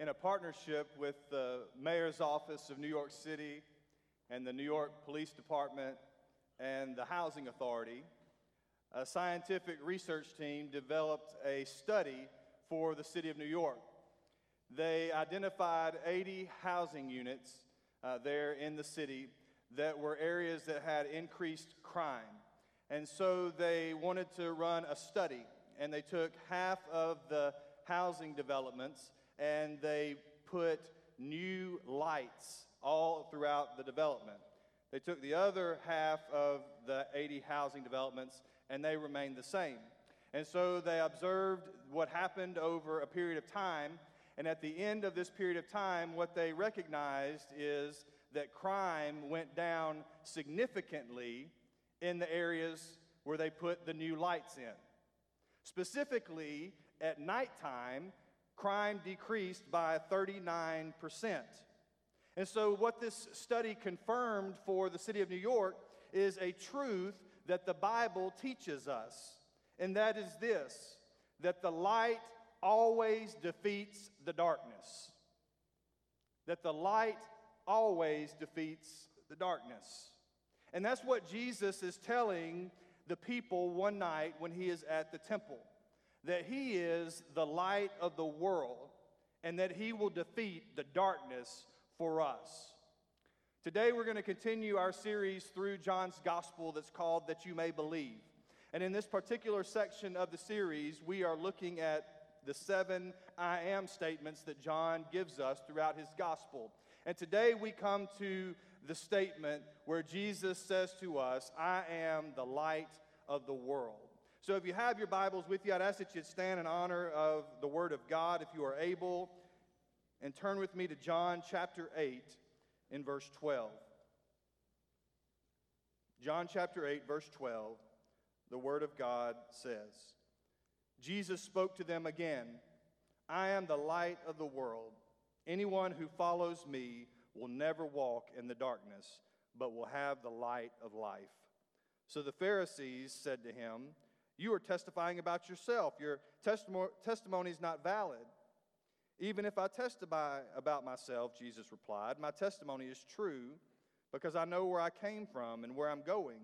in a partnership with the Mayor's Office of New York City and the New York Police Department and the Housing Authority, a scientific research team developed a study for the city of New York. They identified 80 housing units uh, there in the city that were areas that had increased crime. And so they wanted to run a study, and they took half of the housing developments and they put new lights all throughout the development. They took the other half of the 80 housing developments and they remained the same. And so they observed what happened over a period of time. And at the end of this period of time, what they recognized is that crime went down significantly in the areas where they put the new lights in. Specifically, at nighttime, crime decreased by 39%. And so, what this study confirmed for the city of New York is a truth that the Bible teaches us, and that is this that the light always defeats the darkness. That the light always defeats the darkness. And that's what Jesus is telling the people one night when he is at the temple that he is the light of the world and that he will defeat the darkness for us. Today, we're going to continue our series through John's gospel that's called That You May Believe. And in this particular section of the series, we are looking at the seven I am statements that John gives us throughout his gospel. And today we come to the statement where Jesus says to us, I am the light of the world. So if you have your Bibles with you, I'd ask that you'd stand in honor of the Word of God if you are able, and turn with me to John chapter 8 in verse 12. John chapter 8, verse 12, the Word of God says, Jesus spoke to them again I am the light of the world. Anyone who follows me will never walk in the darkness, but will have the light of life. So the Pharisees said to him, You are testifying about yourself. Your testimony is not valid. Even if I testify about myself, Jesus replied, my testimony is true because I know where I came from and where I'm going,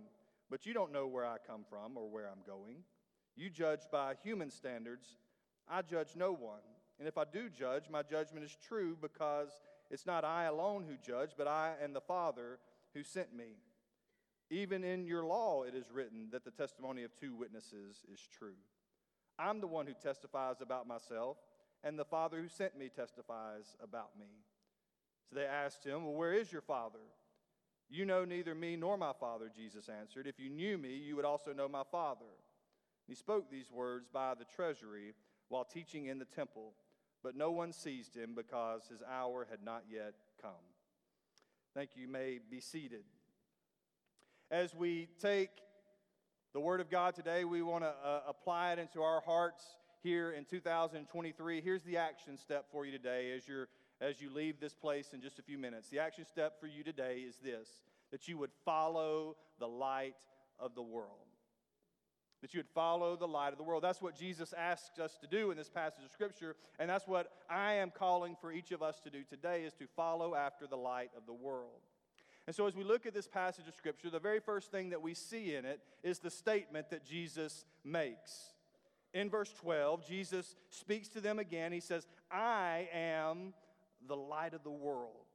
but you don't know where I come from or where I'm going. You judge by human standards. I judge no one. And if I do judge, my judgment is true because it's not I alone who judge, but I and the Father who sent me. Even in your law, it is written that the testimony of two witnesses is true. I'm the one who testifies about myself, and the Father who sent me testifies about me. So they asked him, Well, where is your Father? You know neither me nor my Father, Jesus answered. If you knew me, you would also know my Father. He spoke these words by the treasury while teaching in the temple but no one seized him because his hour had not yet come. Thank you. you may be seated. As we take the Word of God today, we want to uh, apply it into our hearts here in 2023. Here's the action step for you today as, you're, as you leave this place in just a few minutes. The action step for you today is this that you would follow the light of the world that you would follow the light of the world. That's what Jesus asks us to do in this passage of Scripture, and that's what I am calling for each of us to do today is to follow after the light of the world. And so as we look at this passage of Scripture, the very first thing that we see in it is the statement that Jesus makes. In verse 12, Jesus speaks to them again. He says, I am the light of the world.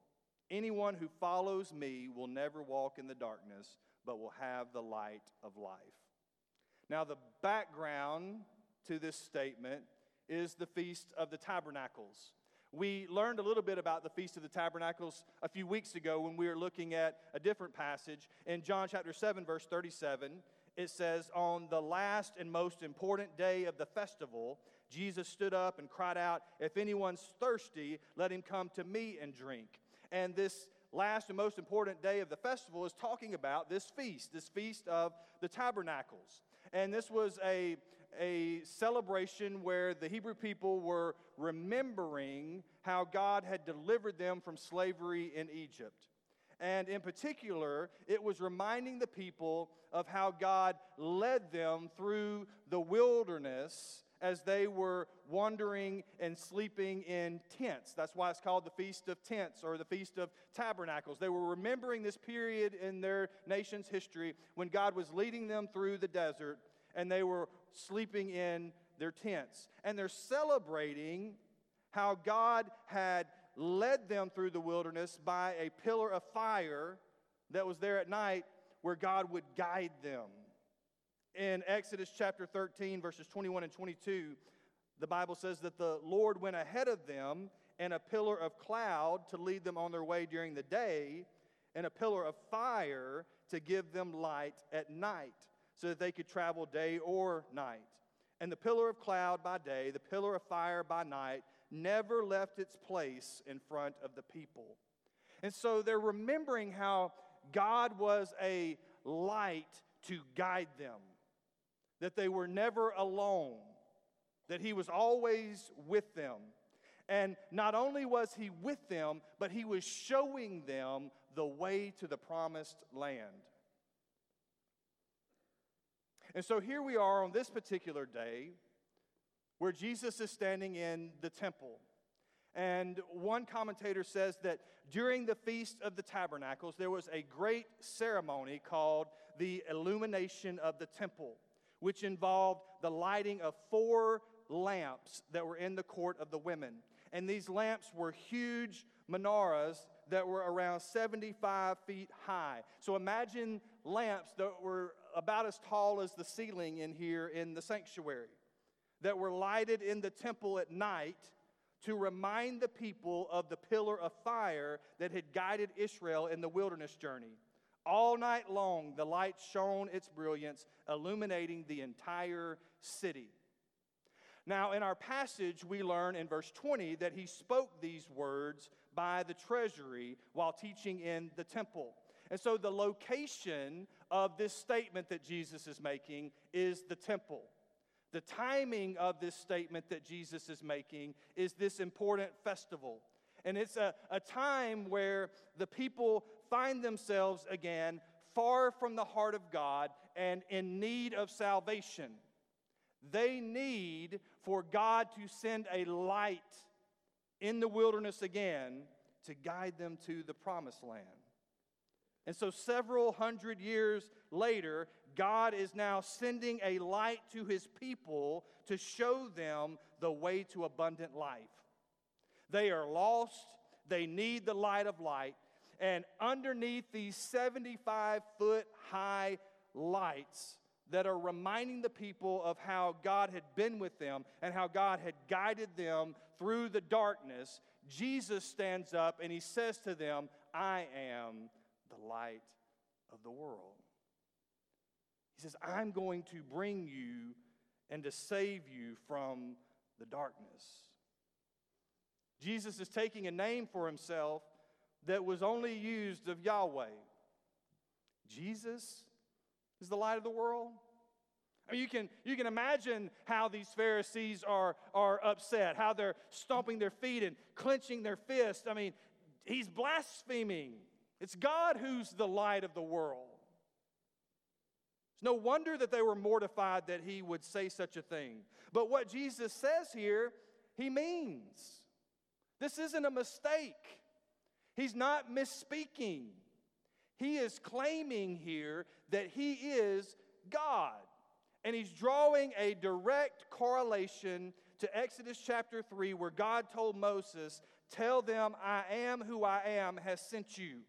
Anyone who follows me will never walk in the darkness, but will have the light of life. Now, the background to this statement is the Feast of the Tabernacles. We learned a little bit about the Feast of the Tabernacles a few weeks ago when we were looking at a different passage. In John chapter 7, verse 37, it says, On the last and most important day of the festival, Jesus stood up and cried out, If anyone's thirsty, let him come to me and drink. And this last and most important day of the festival is talking about this feast, this Feast of the Tabernacles. And this was a, a celebration where the Hebrew people were remembering how God had delivered them from slavery in Egypt. And in particular, it was reminding the people of how God led them through the wilderness as they were wandering and sleeping in tents. That's why it's called the Feast of Tents or the Feast of Tabernacles. They were remembering this period in their nation's history when God was leading them through the desert and they were sleeping in their tents. And they're celebrating how God had led them through the wilderness by a pillar of fire that was there at night where God would guide them. In Exodus chapter 13, verses 21 and 22, the Bible says that the Lord went ahead of them in a pillar of cloud to lead them on their way during the day, and a pillar of fire to give them light at night, so that they could travel day or night. And the pillar of cloud by day, the pillar of fire by night, never left its place in front of the people. And so they're remembering how God was a light to guide them, that they were never alone, that He was always with them. And not only was He with them, but He was showing them the way to the promised land. And so here we are on this particular day where Jesus is standing in the temple. And one commentator says that during the Feast of the Tabernacles, there was a great ceremony called the illumination of the temple, which involved the lighting of four lamps that were in the court of the women. And these lamps were huge menorahs that were around 75 feet high. So imagine lamps that were about as tall as the ceiling in here in the sanctuary that were lighted in the temple at night to remind the people of the pillar of fire that had guided Israel in the wilderness journey. All night long, the light shone its brilliance, illuminating the entire city. Now, in our passage, we learn in verse 20 that he spoke these words by the treasury while teaching in the temple. And so, the location of this statement that Jesus is making is the temple. The timing of this statement that Jesus is making is this important festival. And it's a, a time where the people find themselves again far from the heart of God and in need of salvation. They need for God to send a light in the wilderness again to guide them to the promised land. And so, several hundred years later, God is now sending a light to his people to show them the way to abundant life. They are lost, they need the light of light, and underneath these 75 foot high lights that are reminding the people of how God had been with them and how God had guided them through the darkness, Jesus stands up and he says to them, I am of the world. He says, I'm going to bring you and to save you from the darkness. Jesus is taking a name for himself that was only used of Yahweh. Jesus is the light of the world. I mean, you can, you can imagine how these Pharisees are, are upset, how they're stomping their feet and clenching their fists. I mean, he's blaspheming. It's God who's the light of the world. It's no wonder that they were mortified that he would say such a thing. But what Jesus says here, he means. This isn't a mistake. He's not misspeaking. He is claiming here that he is God. And he's drawing a direct correlation to Exodus chapter 3, where God told Moses, Tell them, I am who I am has sent you.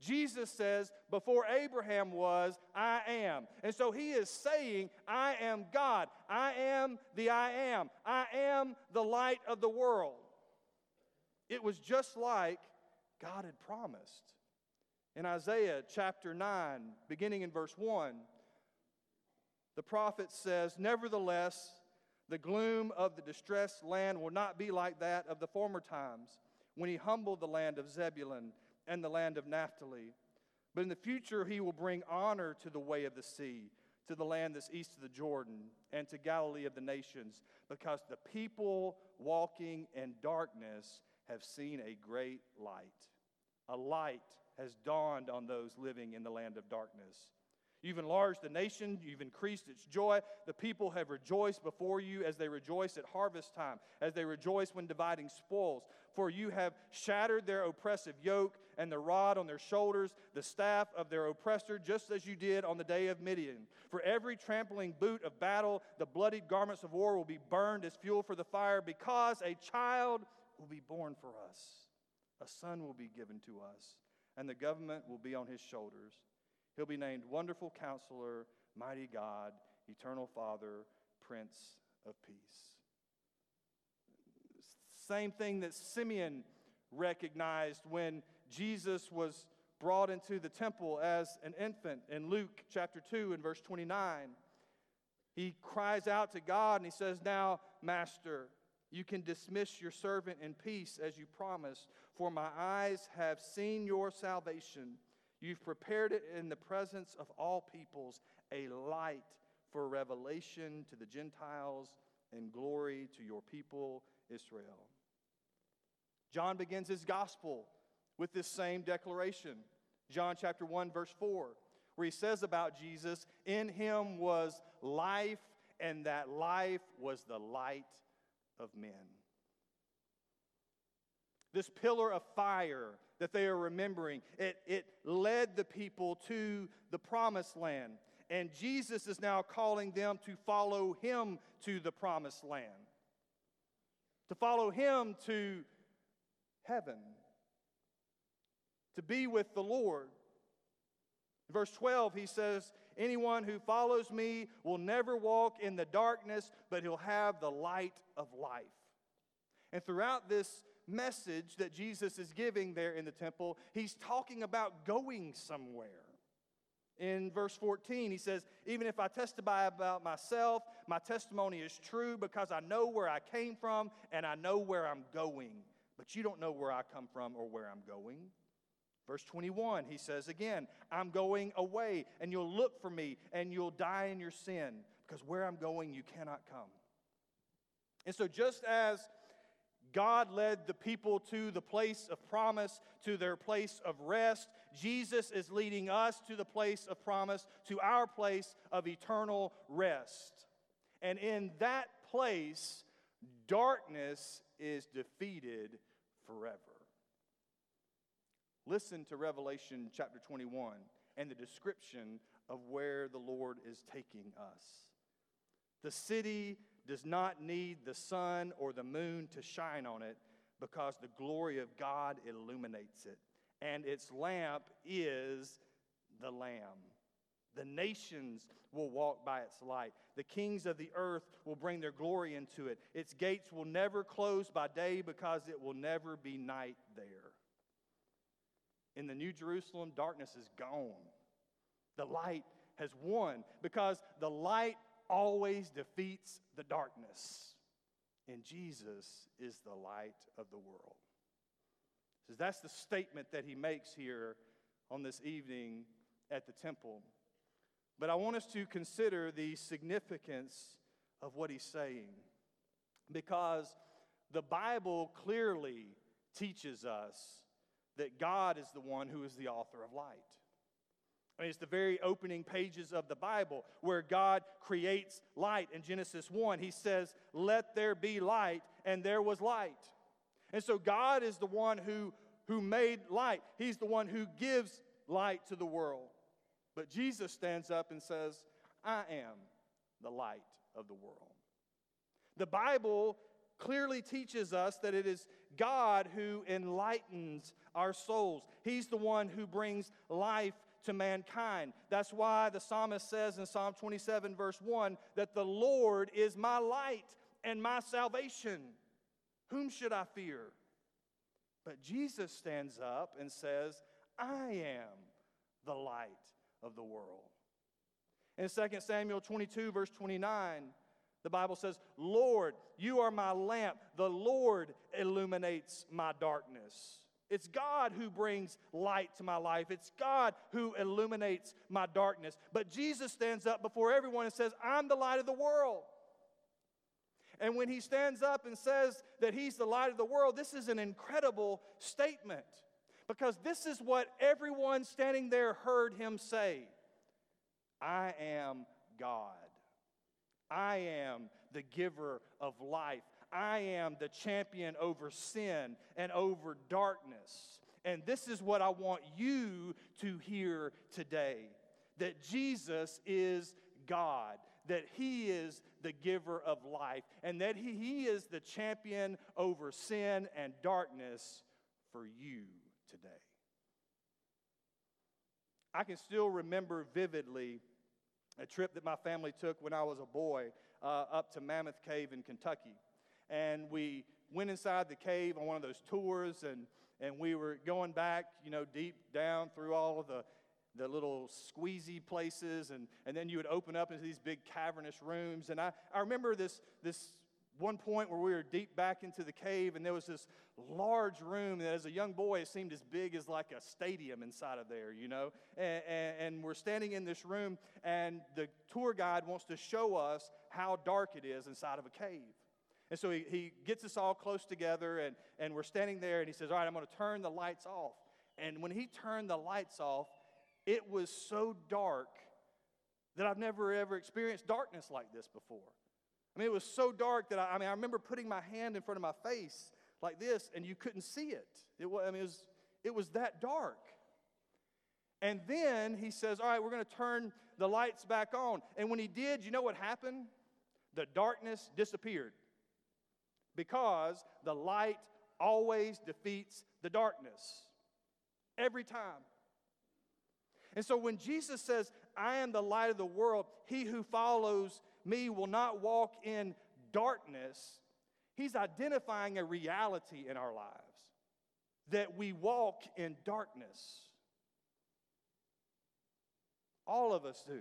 Jesus says, Before Abraham was, I am. And so he is saying, I am God. I am the I am. I am the light of the world. It was just like God had promised. In Isaiah chapter 9, beginning in verse 1, the prophet says, Nevertheless, the gloom of the distressed land will not be like that of the former times when he humbled the land of Zebulun and the land of Naphtali. But in the future, he will bring honor to the way of the sea, to the land that's east of the Jordan, and to Galilee of the nations, because the people walking in darkness have seen a great light. A light has dawned on those living in the land of darkness. You've enlarged the nation, you've increased its joy. The people have rejoiced before you as they rejoice at harvest time, as they rejoice when dividing spoils. For you have shattered their oppressive yoke and the rod on their shoulders, the staff of their oppressor, just as you did on the day of Midian. For every trampling boot of battle, the bloodied garments of war will be burned as fuel for the fire, because a child will be born for us, a son will be given to us, and the government will be on his shoulders. He'll be named Wonderful Counselor, Mighty God, Eternal Father, Prince of Peace. Same thing that Simeon recognized when Jesus was brought into the temple as an infant in Luke chapter 2 and verse 29. He cries out to God and he says, Now, Master, you can dismiss your servant in peace as you promised, for my eyes have seen your salvation You've prepared it in the presence of all peoples, a light for revelation to the Gentiles and glory to your people, Israel. John begins his gospel with this same declaration. John chapter 1, verse 4, where he says about Jesus, In him was life, and that life was the light of men. This pillar of fire that they are remembering. It, it led the people to the promised land. And Jesus is now calling them to follow him to the promised land, to follow him to heaven, to be with the Lord. verse 12, he says, Anyone who follows me will never walk in the darkness, but he'll have the light of life. And throughout this message that Jesus is giving there in the temple, he's talking about going somewhere. In verse 14, he says, Even if I testify about myself, my testimony is true because I know where I came from and I know where I'm going. But you don't know where I come from or where I'm going. Verse 21, he says again, I'm going away and you'll look for me and you'll die in your sin because where I'm going, you cannot come. And so, just as God led the people to the place of promise, to their place of rest. Jesus is leading us to the place of promise, to our place of eternal rest. And in that place, darkness is defeated forever. Listen to Revelation chapter 21 and the description of where the Lord is taking us. The city does not need the sun or the moon to shine on it because the glory of God illuminates it. And its lamp is the Lamb. The nations will walk by its light. The kings of the earth will bring their glory into it. Its gates will never close by day because it will never be night there. In the New Jerusalem, darkness is gone. The light has won because the light always defeats the darkness. And Jesus is the light of the world. So that's the statement that he makes here on this evening at the temple. But I want us to consider the significance of what he's saying because the Bible clearly teaches us that God is the one who is the author of light. I mean, it's the very opening pages of the Bible where God creates light. In Genesis 1, he says, Let there be light, and there was light. And so God is the one who, who made light, He's the one who gives light to the world. But Jesus stands up and says, I am the light of the world. The Bible clearly teaches us that it is God who enlightens our souls. He's the one who brings life to mankind. That's why the psalmist says in Psalm 27, verse 1, that the Lord is my light and my salvation. Whom should I fear? But Jesus stands up and says, I am the light of the world. In 2 Samuel 22, verse 29, the Bible says, Lord, you are my lamp. The Lord illuminates my darkness. It's God who brings light to my life. It's God who illuminates my darkness. But Jesus stands up before everyone and says, I'm the light of the world. And when he stands up and says that he's the light of the world, this is an incredible statement because this is what everyone standing there heard him say. I am God. I am the giver of life. I am the champion over sin and over darkness. And this is what I want you to hear today that Jesus is God, that He is the giver of life, and that He, he is the champion over sin and darkness for you today. I can still remember vividly a trip that my family took when I was a boy uh, up to Mammoth Cave in Kentucky. And we went inside the cave on one of those tours, and, and we were going back, you know, deep down through all of the, the little squeezy places, and, and then you would open up into these big cavernous rooms. And I, I remember this, this one point where we were deep back into the cave, and there was this large room that, as a young boy, it seemed as big as like a stadium inside of there, you know. And, and, and, we're standing in this room, and the tour guide wants to show us how dark it is inside of a cave. And so he, he gets us all close together, and, and we're standing there, and he says, All right, I'm going to turn the lights off. And when he turned the lights off, it was so dark that I've never ever experienced darkness like this before. I mean, it was so dark that I, I mean, I remember putting my hand in front of my face like this, and you couldn't see it. It I mean, it was, it was that dark. And then he says, All right, we're going to turn the lights back on. And when he did, you know what happened? The darkness disappeared because the light always defeats the darkness every time. And so when Jesus says, I am the light of the world, he who follows me will not walk in darkness, he's identifying a reality in our lives that we walk in darkness. All of us do.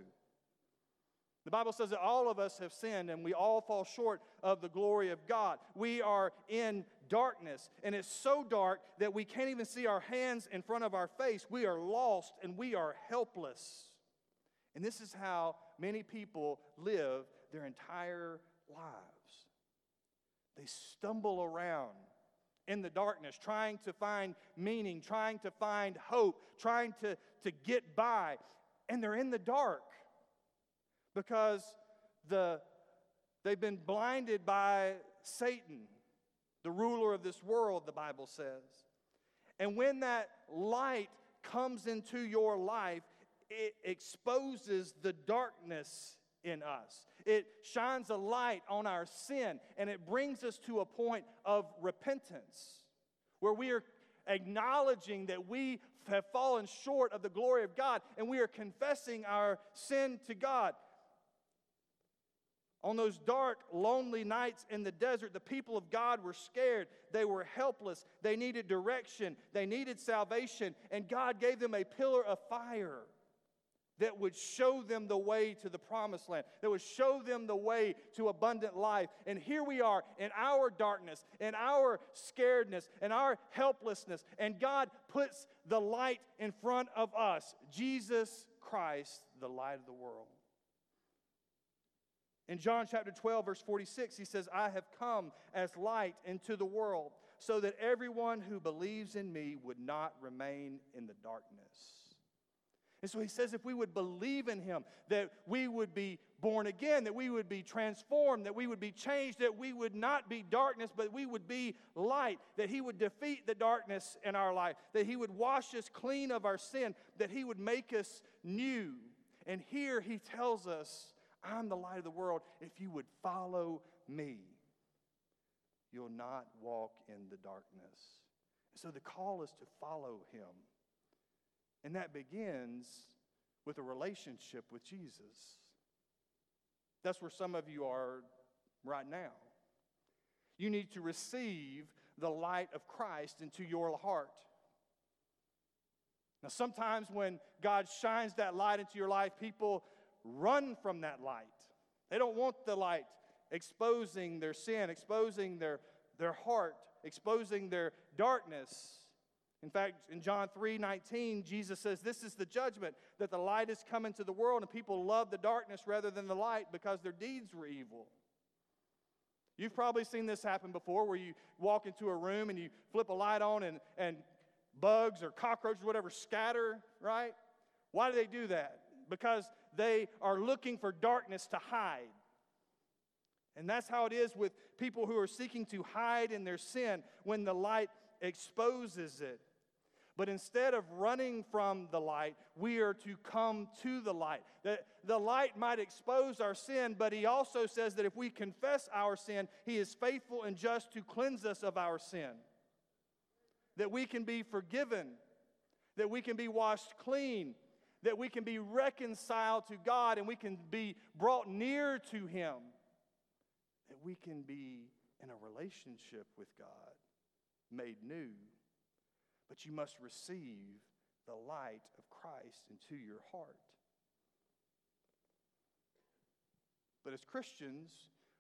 The Bible says that all of us have sinned and we all fall short of the glory of God. We are in darkness, and it's so dark that we can't even see our hands in front of our face. We are lost and we are helpless. And this is how many people live their entire lives. They stumble around in the darkness, trying to find meaning, trying to find hope, trying to, to get by, and they're in the dark because the, they've been blinded by Satan, the ruler of this world, the Bible says. And when that light comes into your life, it exposes the darkness in us. It shines a light on our sin and it brings us to a point of repentance where we are acknowledging that we have fallen short of the glory of God and we are confessing our sin to God. On those dark, lonely nights in the desert, the people of God were scared. They were helpless. They needed direction. They needed salvation. And God gave them a pillar of fire that would show them the way to the promised land, that would show them the way to abundant life. And here we are in our darkness, in our scaredness, in our helplessness. And God puts the light in front of us Jesus Christ, the light of the world. In John chapter 12, verse 46, he says, I have come as light into the world so that everyone who believes in me would not remain in the darkness. And so he says, if we would believe in him, that we would be born again, that we would be transformed, that we would be changed, that we would not be darkness, but we would be light, that he would defeat the darkness in our life, that he would wash us clean of our sin, that he would make us new. And here he tells us I'm the light of the world. If you would follow me, you'll not walk in the darkness. So the call is to follow him. And that begins with a relationship with Jesus. That's where some of you are right now. You need to receive the light of Christ into your heart. Now, sometimes when God shines that light into your life, people run from that light. They don't want the light exposing their sin, exposing their, their heart, exposing their darkness. In fact, in John 3 19, Jesus says, This is the judgment that the light has come into the world, and people love the darkness rather than the light because their deeds were evil. You've probably seen this happen before where you walk into a room and you flip a light on and, and bugs or cockroaches, or whatever, scatter, right? Why do they do that? Because they are looking for darkness to hide. And that's how it is with people who are seeking to hide in their sin when the light exposes it. But instead of running from the light, we are to come to the light. The, the light might expose our sin, but he also says that if we confess our sin, he is faithful and just to cleanse us of our sin. That we can be forgiven, that we can be washed clean, that we can be reconciled to God, and we can be brought near to him, that we can be in a relationship with God, made new but you must receive the light of Christ into your heart. But as Christians,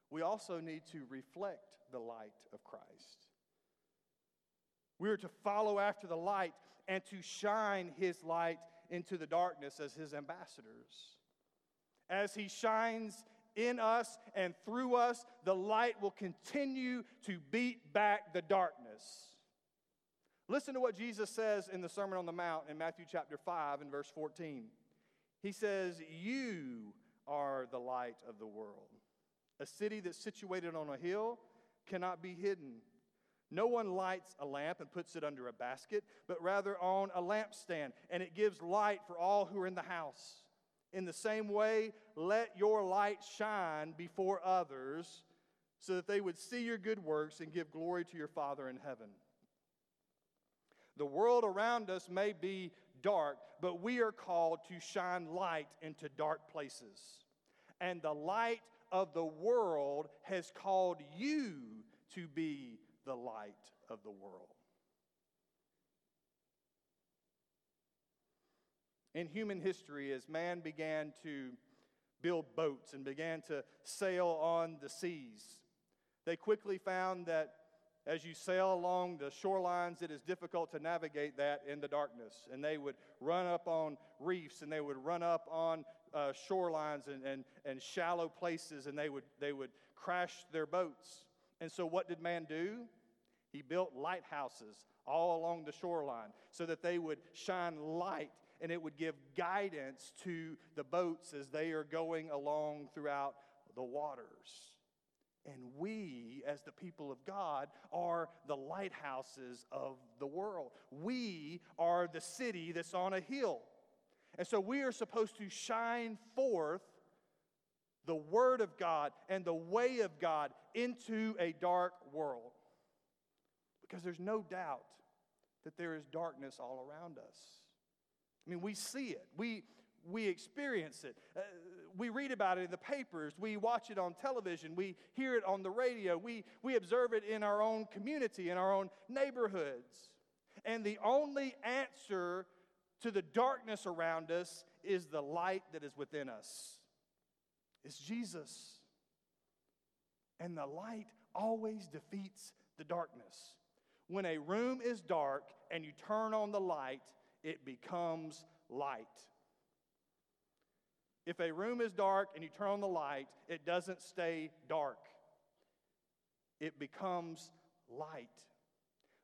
we also need to reflect the light of Christ. We are to follow after the light and to shine his light into the darkness as his ambassadors. As he shines in us and through us, the light will continue to beat back the darkness. Listen to what Jesus says in the Sermon on the Mount in Matthew chapter 5 and verse 14. He says, You are the light of the world. A city that's situated on a hill cannot be hidden. No one lights a lamp and puts it under a basket, but rather on a lampstand, and it gives light for all who are in the house. In the same way, let your light shine before others so that they would see your good works and give glory to your Father in heaven. The world around us may be dark, but we are called to shine light into dark places. And the light of the world has called you to be the light of the world. In human history, as man began to build boats and began to sail on the seas, they quickly found that as you sail along the shorelines, it is difficult to navigate that in the darkness. And they would run up on reefs and they would run up on uh, shorelines and, and, and shallow places and they would, they would crash their boats. And so, what did man do? He built lighthouses all along the shoreline so that they would shine light and it would give guidance to the boats as they are going along throughout the waters. And we, as the people of God, are the lighthouses of the world. We are the city that's on a hill. And so we are supposed to shine forth the Word of God and the way of God into a dark world. Because there's no doubt that there is darkness all around us. I mean, we see it, we, we experience it. Uh, we read about it in the papers, we watch it on television, we hear it on the radio, we, we observe it in our own community, in our own neighborhoods. And the only answer to the darkness around us is the light that is within us. It's Jesus. And the light always defeats the darkness. When a room is dark and you turn on the light, it becomes light. If a room is dark and you turn on the light, it doesn't stay dark, it becomes light.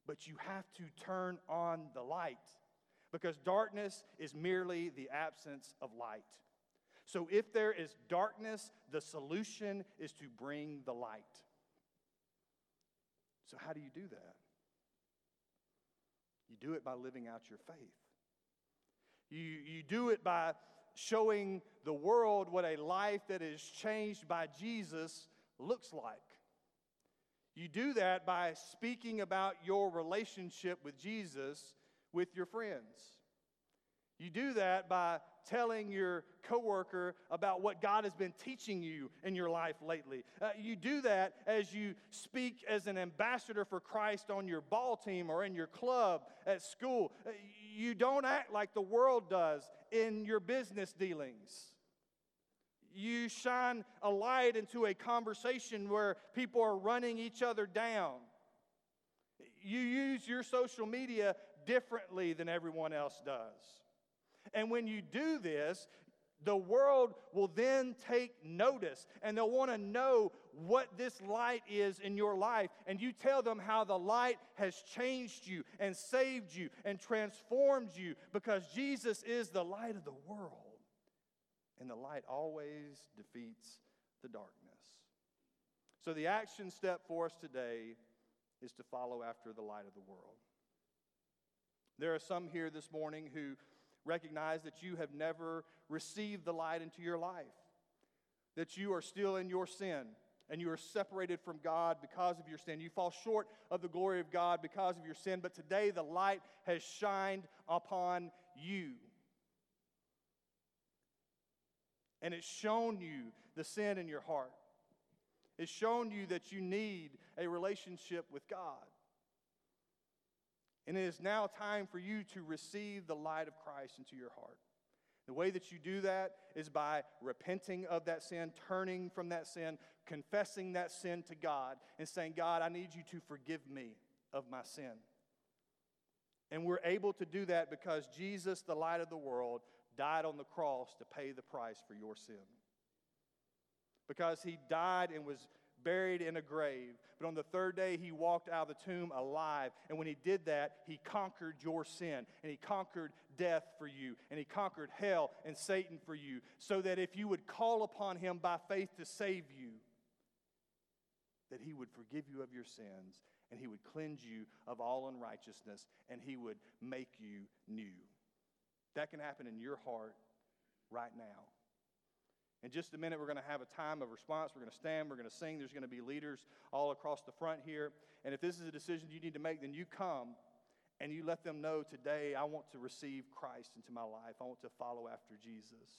But you have to turn on the light because darkness is merely the absence of light. So if there is darkness, the solution is to bring the light. So, how do you do that? You do it by living out your faith. You, you do it by showing the world what a life that is changed by Jesus looks like. You do that by speaking about your relationship with Jesus with your friends. You do that by telling your coworker about what God has been teaching you in your life lately. Uh, you do that as you speak as an ambassador for Christ on your ball team or in your club at school. Uh, you don't act like the world does in your business dealings. You shine a light into a conversation where people are running each other down. You use your social media differently than everyone else does. And when you do this, the world will then take notice and they'll want to know what this light is in your life. And you tell them how the light has changed you and saved you and transformed you because Jesus is the light of the world. And the light always defeats the darkness. So, the action step for us today is to follow after the light of the world. There are some here this morning who recognize that you have never received the light into your life, that you are still in your sin and you are separated from God because of your sin. You fall short of the glory of God because of your sin, but today the light has shined upon you. And it's shown you the sin in your heart. It's shown you that you need a relationship with God. And it is now time for you to receive the light of Christ into your heart. The way that you do that is by repenting of that sin, turning from that sin, confessing that sin to God, and saying, God, I need you to forgive me of my sin. And we're able to do that because Jesus, the light of the world, died on the cross to pay the price for your sin. Because he died and was buried in a grave. But on the third day, he walked out of the tomb alive. And when he did that, he conquered your sin. And he conquered death for you. And he conquered hell and Satan for you. So that if you would call upon him by faith to save you, that he would forgive you of your sins and he would cleanse you of all unrighteousness and he would make you new. That can happen in your heart right now. In just a minute, we're going to have a time of response. We're going to stand, we're going to sing. There's going to be leaders all across the front here. And if this is a decision you need to make, then you come and you let them know today, I want to receive Christ into my life. I want to follow after Jesus.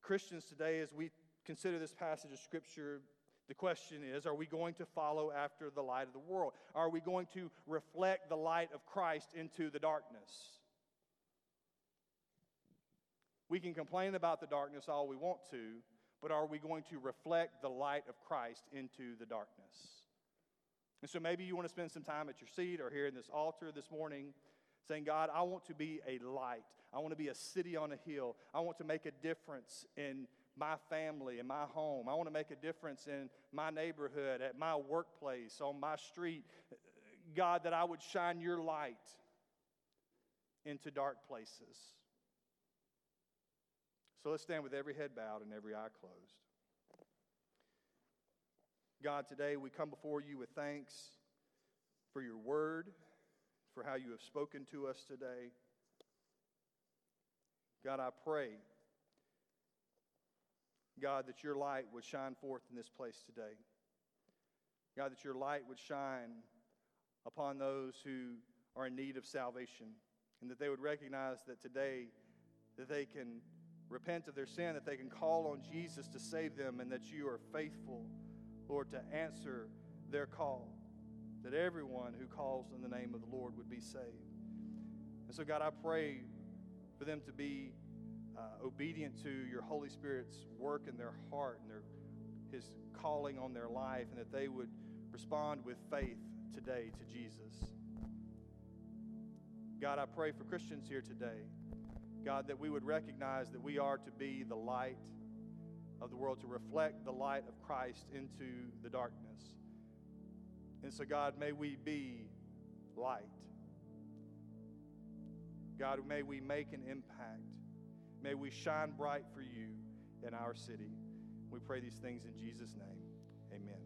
Christians today, as we consider this passage of Scripture, the question is Are we going to follow after the light of the world? Are we going to reflect the light of Christ into the darkness? We can complain about the darkness all we want to, but are we going to reflect the light of Christ into the darkness? And so maybe you want to spend some time at your seat or here in this altar this morning saying, God, I want to be a light. I want to be a city on a hill. I want to make a difference in my family, in my home. I want to make a difference in my neighborhood, at my workplace, on my street. God, that I would shine your light into dark places. So let's stand with every head bowed and every eye closed. God, today we come before you with thanks for your word, for how you have spoken to us today. God, I pray, God, that your light would shine forth in this place today. God, that your light would shine upon those who are in need of salvation, and that they would recognize that today that they can repent of their sin, that they can call on Jesus to save them, and that you are faithful, Lord, to answer their call, that everyone who calls in the name of the Lord would be saved. And so, God, I pray for them to be uh, obedient to your Holy Spirit's work in their heart and their, his calling on their life, and that they would respond with faith today to Jesus. God, I pray for Christians here today God, that we would recognize that we are to be the light of the world, to reflect the light of Christ into the darkness. And so, God, may we be light. God, may we make an impact. May we shine bright for you in our city. We pray these things in Jesus' name. Amen.